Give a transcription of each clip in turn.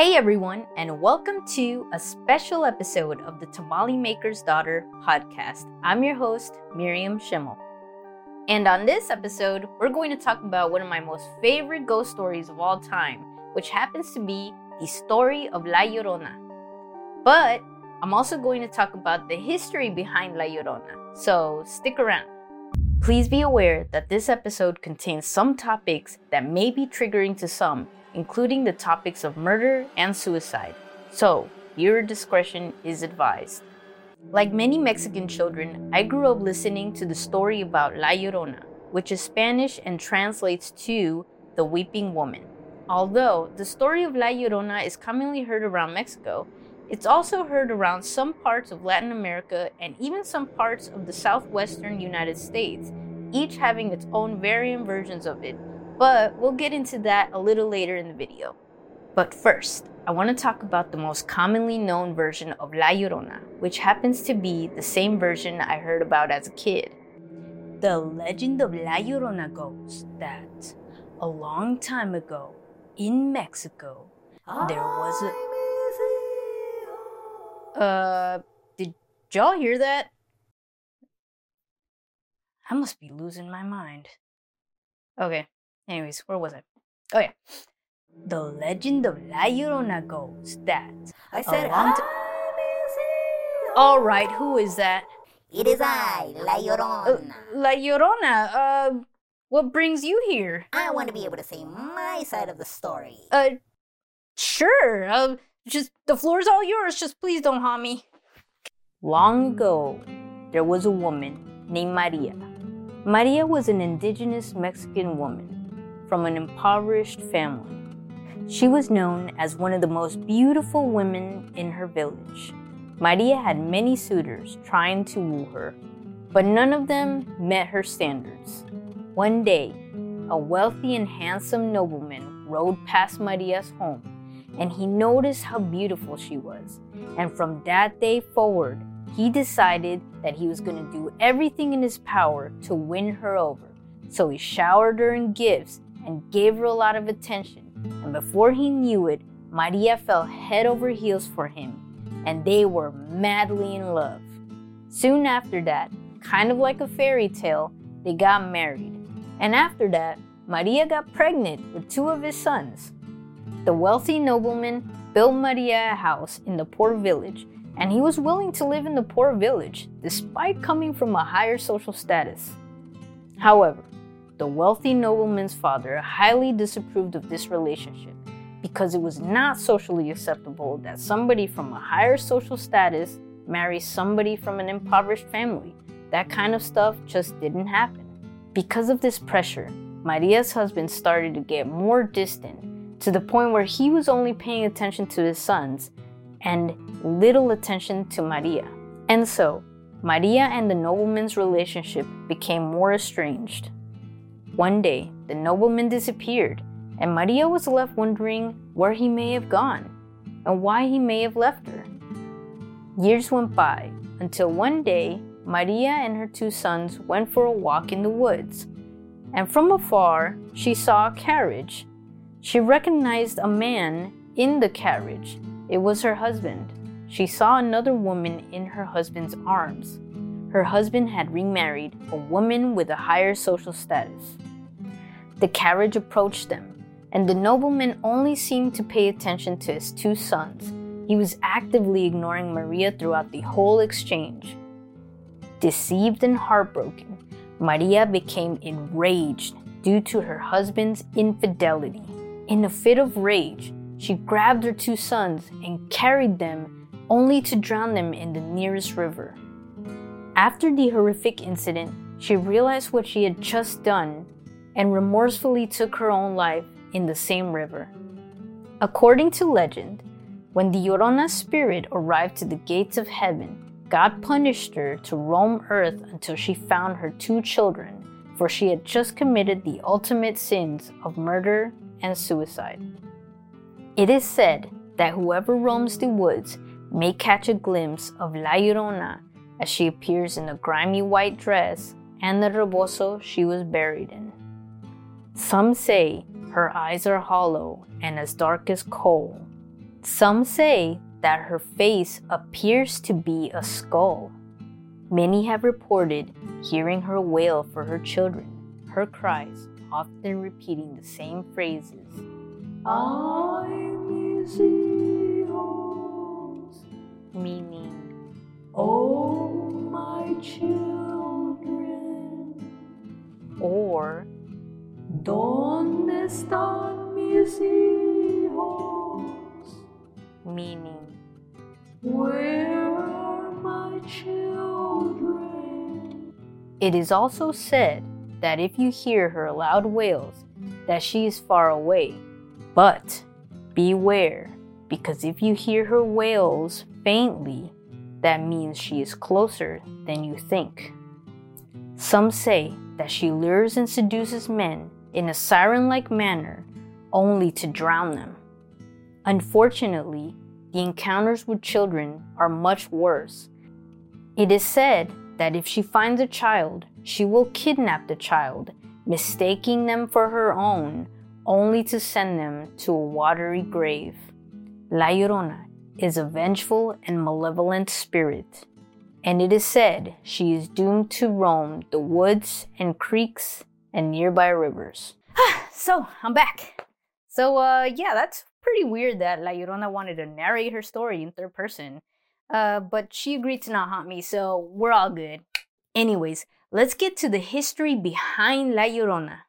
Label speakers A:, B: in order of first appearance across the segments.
A: Hey everyone, and welcome to a special episode of the Tamale Maker's Daughter podcast. I'm your host, Miriam Schimmel. And on this episode, we're going to talk about one of my most favorite ghost stories of all time, which happens to be the story of La Llorona. But I'm also going to talk about the history behind La Llorona, so stick around. Please be aware that this episode contains some topics that may be triggering to some including the topics of murder and suicide. So, your discretion is advised. Like many Mexican children, I grew up listening to the story about La Llorona, which is Spanish and translates to the weeping woman. Although the story of La Llorona is commonly heard around Mexico, it's also heard around some parts of Latin America and even some parts of the southwestern United States, each having its own variant versions of it, but we'll get into that a little later in the video. But first, I want to talk about the most commonly known version of La Llorona, which happens to be the same version I heard about as a kid. The legend of La Llorona goes that a long time ago in Mexico, there was a. Oh, Uh, did y'all hear that? I must be losing my mind. Okay, Anyways, where was I? Oh yeah. The legend of La Llorona goes that
B: I said long t-
A: All right, who is that?
B: It is I, La Llorona.
A: Uh, La Llorona. Uh, what brings you here?
B: I want to be able to say my side of the story.
A: Uh, sure. Uh, just the floor's all yours. Just please don't haunt me. Long ago, there was a woman named Maria. Maria was an indigenous Mexican woman from an impoverished family. She was known as one of the most beautiful women in her village. Maria had many suitors trying to woo her, but none of them met her standards. One day, a wealthy and handsome nobleman rode past Maria's home, and he noticed how beautiful she was. And from that day forward, he decided that he was going to do everything in his power to win her over. So he showered her in gifts and gave her a lot of attention. And before he knew it, Maria fell head over heels for him, and they were madly in love. Soon after that, kind of like a fairy tale, they got married. And after that, Maria got pregnant with two of his sons. The wealthy nobleman built Maria a house in the poor village, and he was willing to live in the poor village despite coming from a higher social status. However, the wealthy nobleman's father highly disapproved of this relationship because it was not socially acceptable that somebody from a higher social status marries somebody from an impoverished family. That kind of stuff just didn't happen. Because of this pressure, Maria's husband started to get more distant to the point where he was only paying attention to his sons and little attention to Maria. And so, Maria and the nobleman's relationship became more estranged. One day, the nobleman disappeared, and Maria was left wondering where he may have gone and why he may have left her. Years went by until one day, Maria and her two sons went for a walk in the woods, and from afar, she saw a carriage. She recognized a man in the carriage. It was her husband. She saw another woman in her husband's arms. Her husband had remarried a woman with a higher social status. The carriage approached them, and the nobleman only seemed to pay attention to his two sons. He was actively ignoring Maria throughout the whole exchange. Deceived and heartbroken, Maria became enraged due to her husband's infidelity. In a fit of rage, she grabbed her two sons and carried them only to drown them in the nearest river. After the horrific incident, she realized what she had just done and remorsefully took her own life in the same river. According to legend, when the Llorona spirit arrived to the gates of heaven, God punished her to roam earth until she found her two children, for she had just committed the ultimate sins of murder and suicide. It is said that whoever roams the woods may catch a glimpse of La Llorona as she appears in the grimy white dress and the rebozo she was buried in. Some say her eyes are hollow and as dark as coal. Some say that her face appears to be a skull. Many have reported hearing her wail for her children, her cries often repeating the same phrases. I'm meaning, Oh, my children. Or, ¿Dónde están mis hijos? Meaning, Where are my children? It is also said that if you hear her loud wails, that she is far away. But beware, because if you hear her wails faintly, that means she is closer than you think. Some say that she lures and seduces men in a siren like manner only to drown them. Unfortunately, the encounters with children are much worse. It is said that if she finds a child, she will kidnap the child, mistaking them for her own, only to send them to a watery grave. La Llorona is a vengeful and malevolent spirit, and it is said she is doomed to roam the woods and creeks and nearby rivers. so, I'm back. So, uh, yeah, that's pretty weird that La Llorona wanted to narrate her story in third person. Uh, but she agreed to not haunt me, so we're all good. Anyways, let's get to the history behind La Llorona.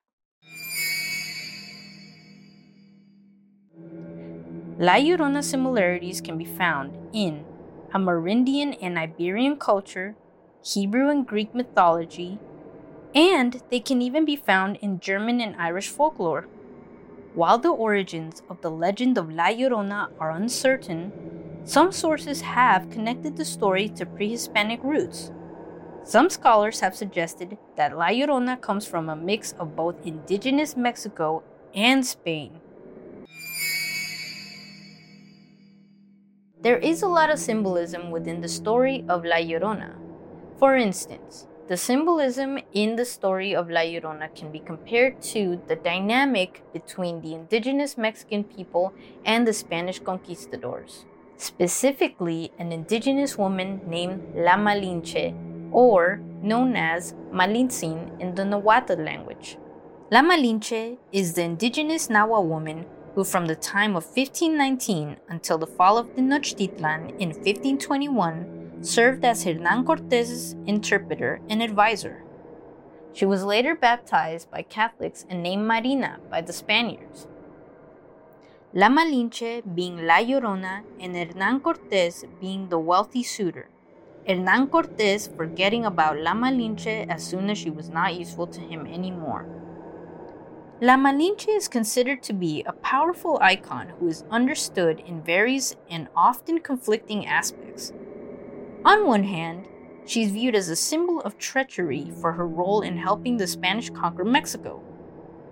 A: La Llorona similarities can be found in Amerindian and Iberian culture, Hebrew and Greek mythology, and they can even be found in German and Irish folklore. While the origins of the legend of La Llorona are uncertain, some sources have connected the story to pre Hispanic roots. Some scholars have suggested that La Llorona comes from a mix of both indigenous Mexico and Spain. There is a lot of symbolism within the story of La Llorona. For instance, the symbolism in the story of La Llorona can be compared to the dynamic between the indigenous Mexican people and the Spanish conquistadors, specifically an indigenous woman named La Malinche or known as Malintzin in the Nahuatl language. La Malinche is the indigenous Nahua woman who, from the time of 1519 until the fall of Tenochtitlan in 1521, served as Hernan Cortez's interpreter and advisor. She was later baptized by Catholics and named Marina by the Spaniards. La Malinche being La Llorona and Hernan Cortes being the wealthy suitor. Hernan Cortes forgetting about La Malinche as soon as she was not useful to him anymore. La Malinche is considered to be a powerful icon who is understood in various and often conflicting aspects. On one hand, she is viewed as a symbol of treachery for her role in helping the Spanish conquer Mexico.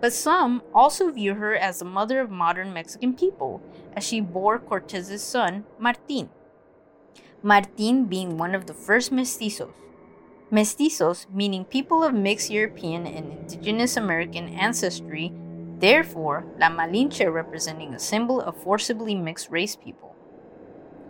A: But some also view her as the mother of modern Mexican people, as she bore Cortez's son, Martin. Martin being one of the first mestizos. Mestizos meaning people of mixed European and indigenous American ancestry, therefore, La Malinche representing a symbol of forcibly mixed race people.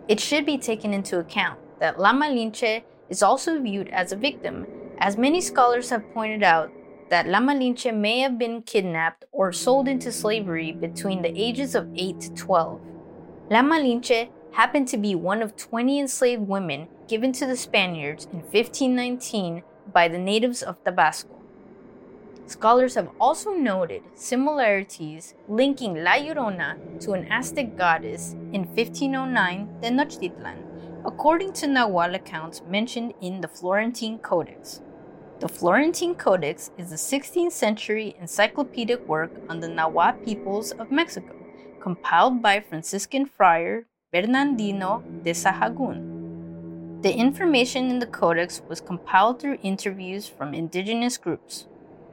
A: It should be taken into account that La Malinche is also viewed as a victim, as many scholars have pointed out that La Malinche may have been kidnapped or sold into slavery between the ages of 8 to 12. La Malinche happened to be one of 20 enslaved women given to the Spaniards in 1519 by the natives of Tabasco. Scholars have also noted similarities linking La Llorona to an Aztec goddess in 1509 Tenochtitlan, according to Nahuatl accounts mentioned in the Florentine Codex. The Florentine Codex is a 16th century encyclopedic work on the Nahuatl peoples of Mexico, compiled by Franciscan friar Bernardino de Sahagún. The information in the codex was compiled through interviews from indigenous groups.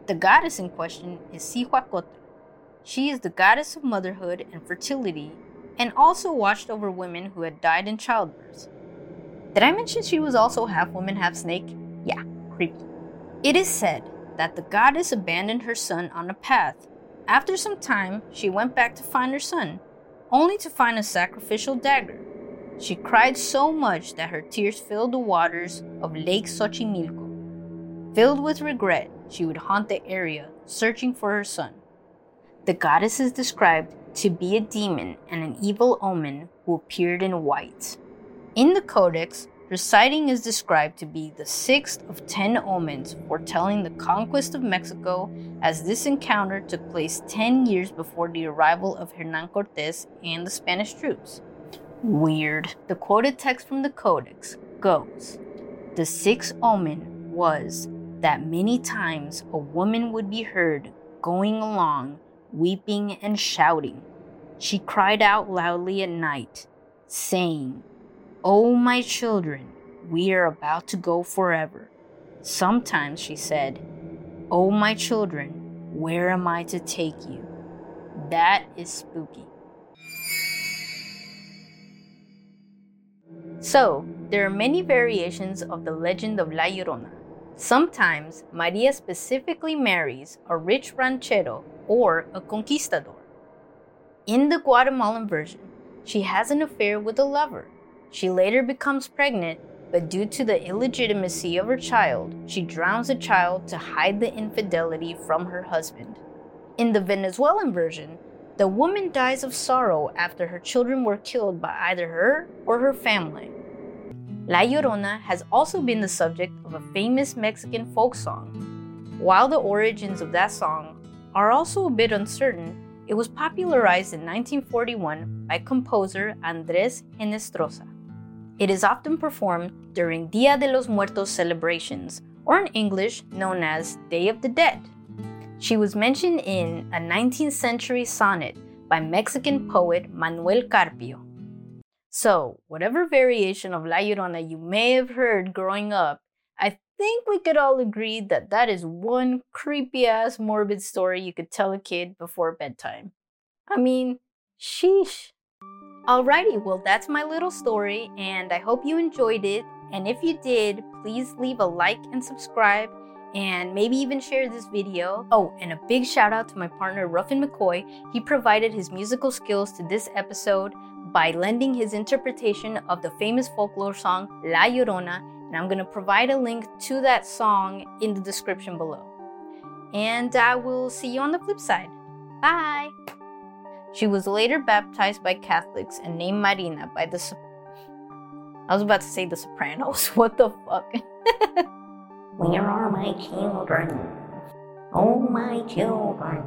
A: The goddess in question is Cihuacoatl. She is the goddess of motherhood and fertility and also watched over women who had died in childbirth. Did I mention she was also half woman, half snake? Yeah, creepy. It is said that the goddess abandoned her son on a path. After some time, she went back to find her son, only to find a sacrificial dagger. She cried so much that her tears filled the waters of Lake Xochimilco. Filled with regret, she would haunt the area, searching for her son. The goddess is described to be a demon and an evil omen who appeared in white. In the Codex, her sighting is described to be the sixth of ten omens foretelling the conquest of Mexico, as this encounter took place 10 years before the arrival of Hernan Cortes and the Spanish troops. Weird. The quoted text from the Codex goes The sixth omen was that many times a woman would be heard going along, weeping and shouting. She cried out loudly at night, saying, Oh, my children, we are about to go forever. Sometimes she said, Oh, my children, where am I to take you? That is spooky. So, there are many variations of the legend of La Llorona. Sometimes, Maria specifically marries a rich ranchero or a conquistador. In the Guatemalan version, she has an affair with a lover. She later becomes pregnant, but due to the illegitimacy of her child, she drowns the child to hide the infidelity from her husband. In the Venezuelan version, the woman dies of sorrow after her children were killed by either her or her family. La Llorona has also been the subject of a famous Mexican folk song. While the origins of that song are also a bit uncertain, it was popularized in 1941 by composer Andrés Henestrosa. It is often performed during Dia de los Muertos celebrations, or in English known as Day of the Dead. She was mentioned in a 19th century sonnet by Mexican poet Manuel Carpio. So, whatever variation of La Llorona you may have heard growing up, I think we could all agree that that is one creepy ass morbid story you could tell a kid before bedtime. I mean, sheesh. Alrighty, well, that's my little story, and I hope you enjoyed it. And if you did, please leave a like and subscribe, and maybe even share this video. Oh, and a big shout out to my partner Ruffin McCoy. He provided his musical skills to this episode by lending his interpretation of the famous folklore song La Llorona, and I'm to provide a link to that song in the description below. And I will see you on the flip side. Bye! She was later baptized by Catholics and named Marina by the. I was about to say the Sopranos. What the fuck?
B: Where are my children? Oh, my children.